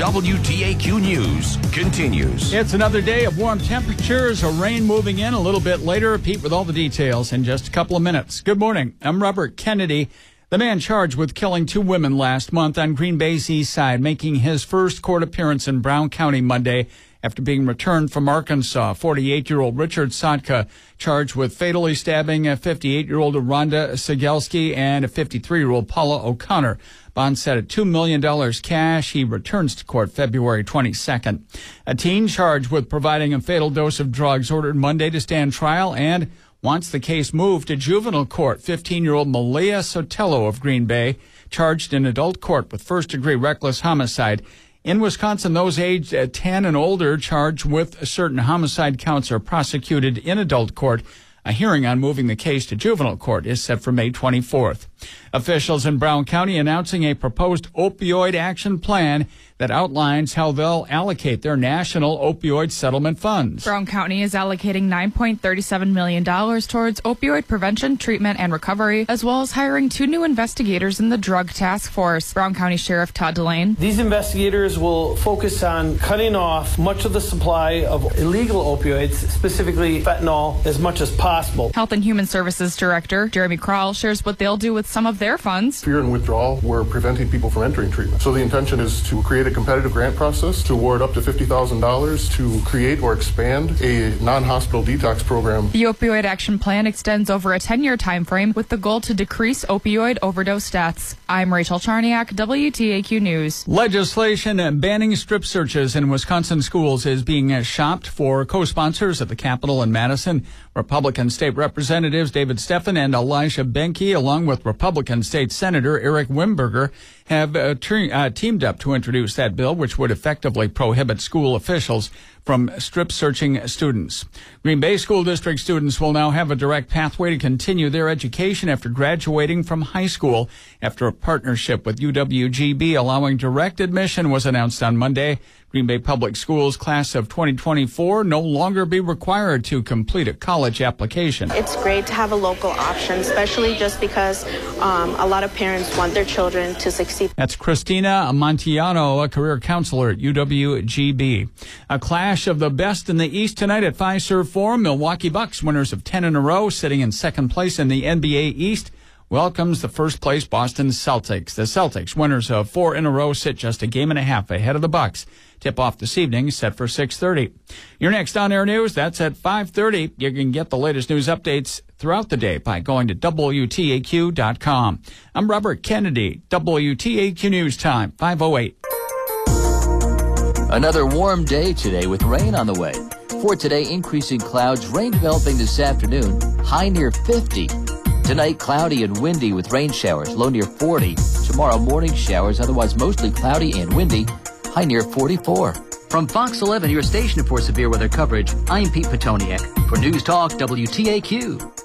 WTAQ News continues. It's another day of warm temperatures, a rain moving in a little bit later. Pete with all the details in just a couple of minutes. Good morning. I'm Robert Kennedy. The man charged with killing two women last month on Green Bay's east side, making his first court appearance in Brown County Monday after being returned from Arkansas. 48-year-old Richard Sotka charged with fatally stabbing a 58-year-old Rhonda Segelski and a 53-year-old Paula O'Connor. Bond set at $2 million cash. He returns to court February 22nd. A teen charged with providing a fatal dose of drugs ordered Monday to stand trial and wants the case moved to juvenile court. 15 year old Malia Sotelo of Green Bay charged in adult court with first degree reckless homicide. In Wisconsin, those aged uh, 10 and older charged with certain homicide counts are prosecuted in adult court. A hearing on moving the case to juvenile court is set for May 24th. Officials in Brown County announcing a proposed opioid action plan that outlines how they'll allocate their national opioid settlement funds. Brown County is allocating $9.37 million towards opioid prevention, treatment, and recovery, as well as hiring two new investigators in the Drug Task Force. Brown County Sheriff Todd Delain. These investigators will focus on cutting off much of the supply of illegal opioids, specifically fentanyl, as much as possible. Health and Human Services Director Jeremy Krall shares what they'll do with some of their funds. Fear and withdrawal, we're preventing people from entering treatment. So the intention is to create a competitive grant process to award up to $50,000 to create or expand a non-hospital detox program. The opioid action plan extends over a 10-year time frame with the goal to decrease opioid overdose deaths. I'm Rachel Charniak, WTAQ News. Legislation banning strip searches in Wisconsin schools is being shopped for co-sponsors at the Capitol in Madison. Republican State Representatives David Steffen and Elijah Behnke along with Republican State Senator Eric Wimberger, have uh, uh, teamed up to introduce that bill, which would effectively prohibit school officials from strip searching students. Green Bay School District students will now have a direct pathway to continue their education after graduating from high school after a partnership with UWGB allowing direct admission was announced on Monday. Green Bay Public Schools class of 2024 no longer be required to complete a college application. It's great to have a local option, especially just because um, a lot of parents want their children to succeed. That's Christina Amontillado, a career counselor at UWGB. A clash of the best in the East tonight at Fiserv Forum. Milwaukee Bucks, winners of 10 in a row, sitting in second place in the NBA East welcomes the first place Boston Celtics. The Celtics, winners of four in a row, sit just a game and a half ahead of the Bucks. Tip off this evening set for 6:30. Your next on-air news that's at 5:30. You can get the latest news updates throughout the day by going to wtaq.com. I'm Robert Kennedy, WTAQ News Time 508. Another warm day today with rain on the way. For today, increasing clouds, rain developing this afternoon, high near 50. Tonight, cloudy and windy with rain showers, low near 40. Tomorrow, morning showers, otherwise mostly cloudy and windy, high near 44. From Fox 11, your station for severe weather coverage, I'm Pete Petoniak for News Talk WTAQ.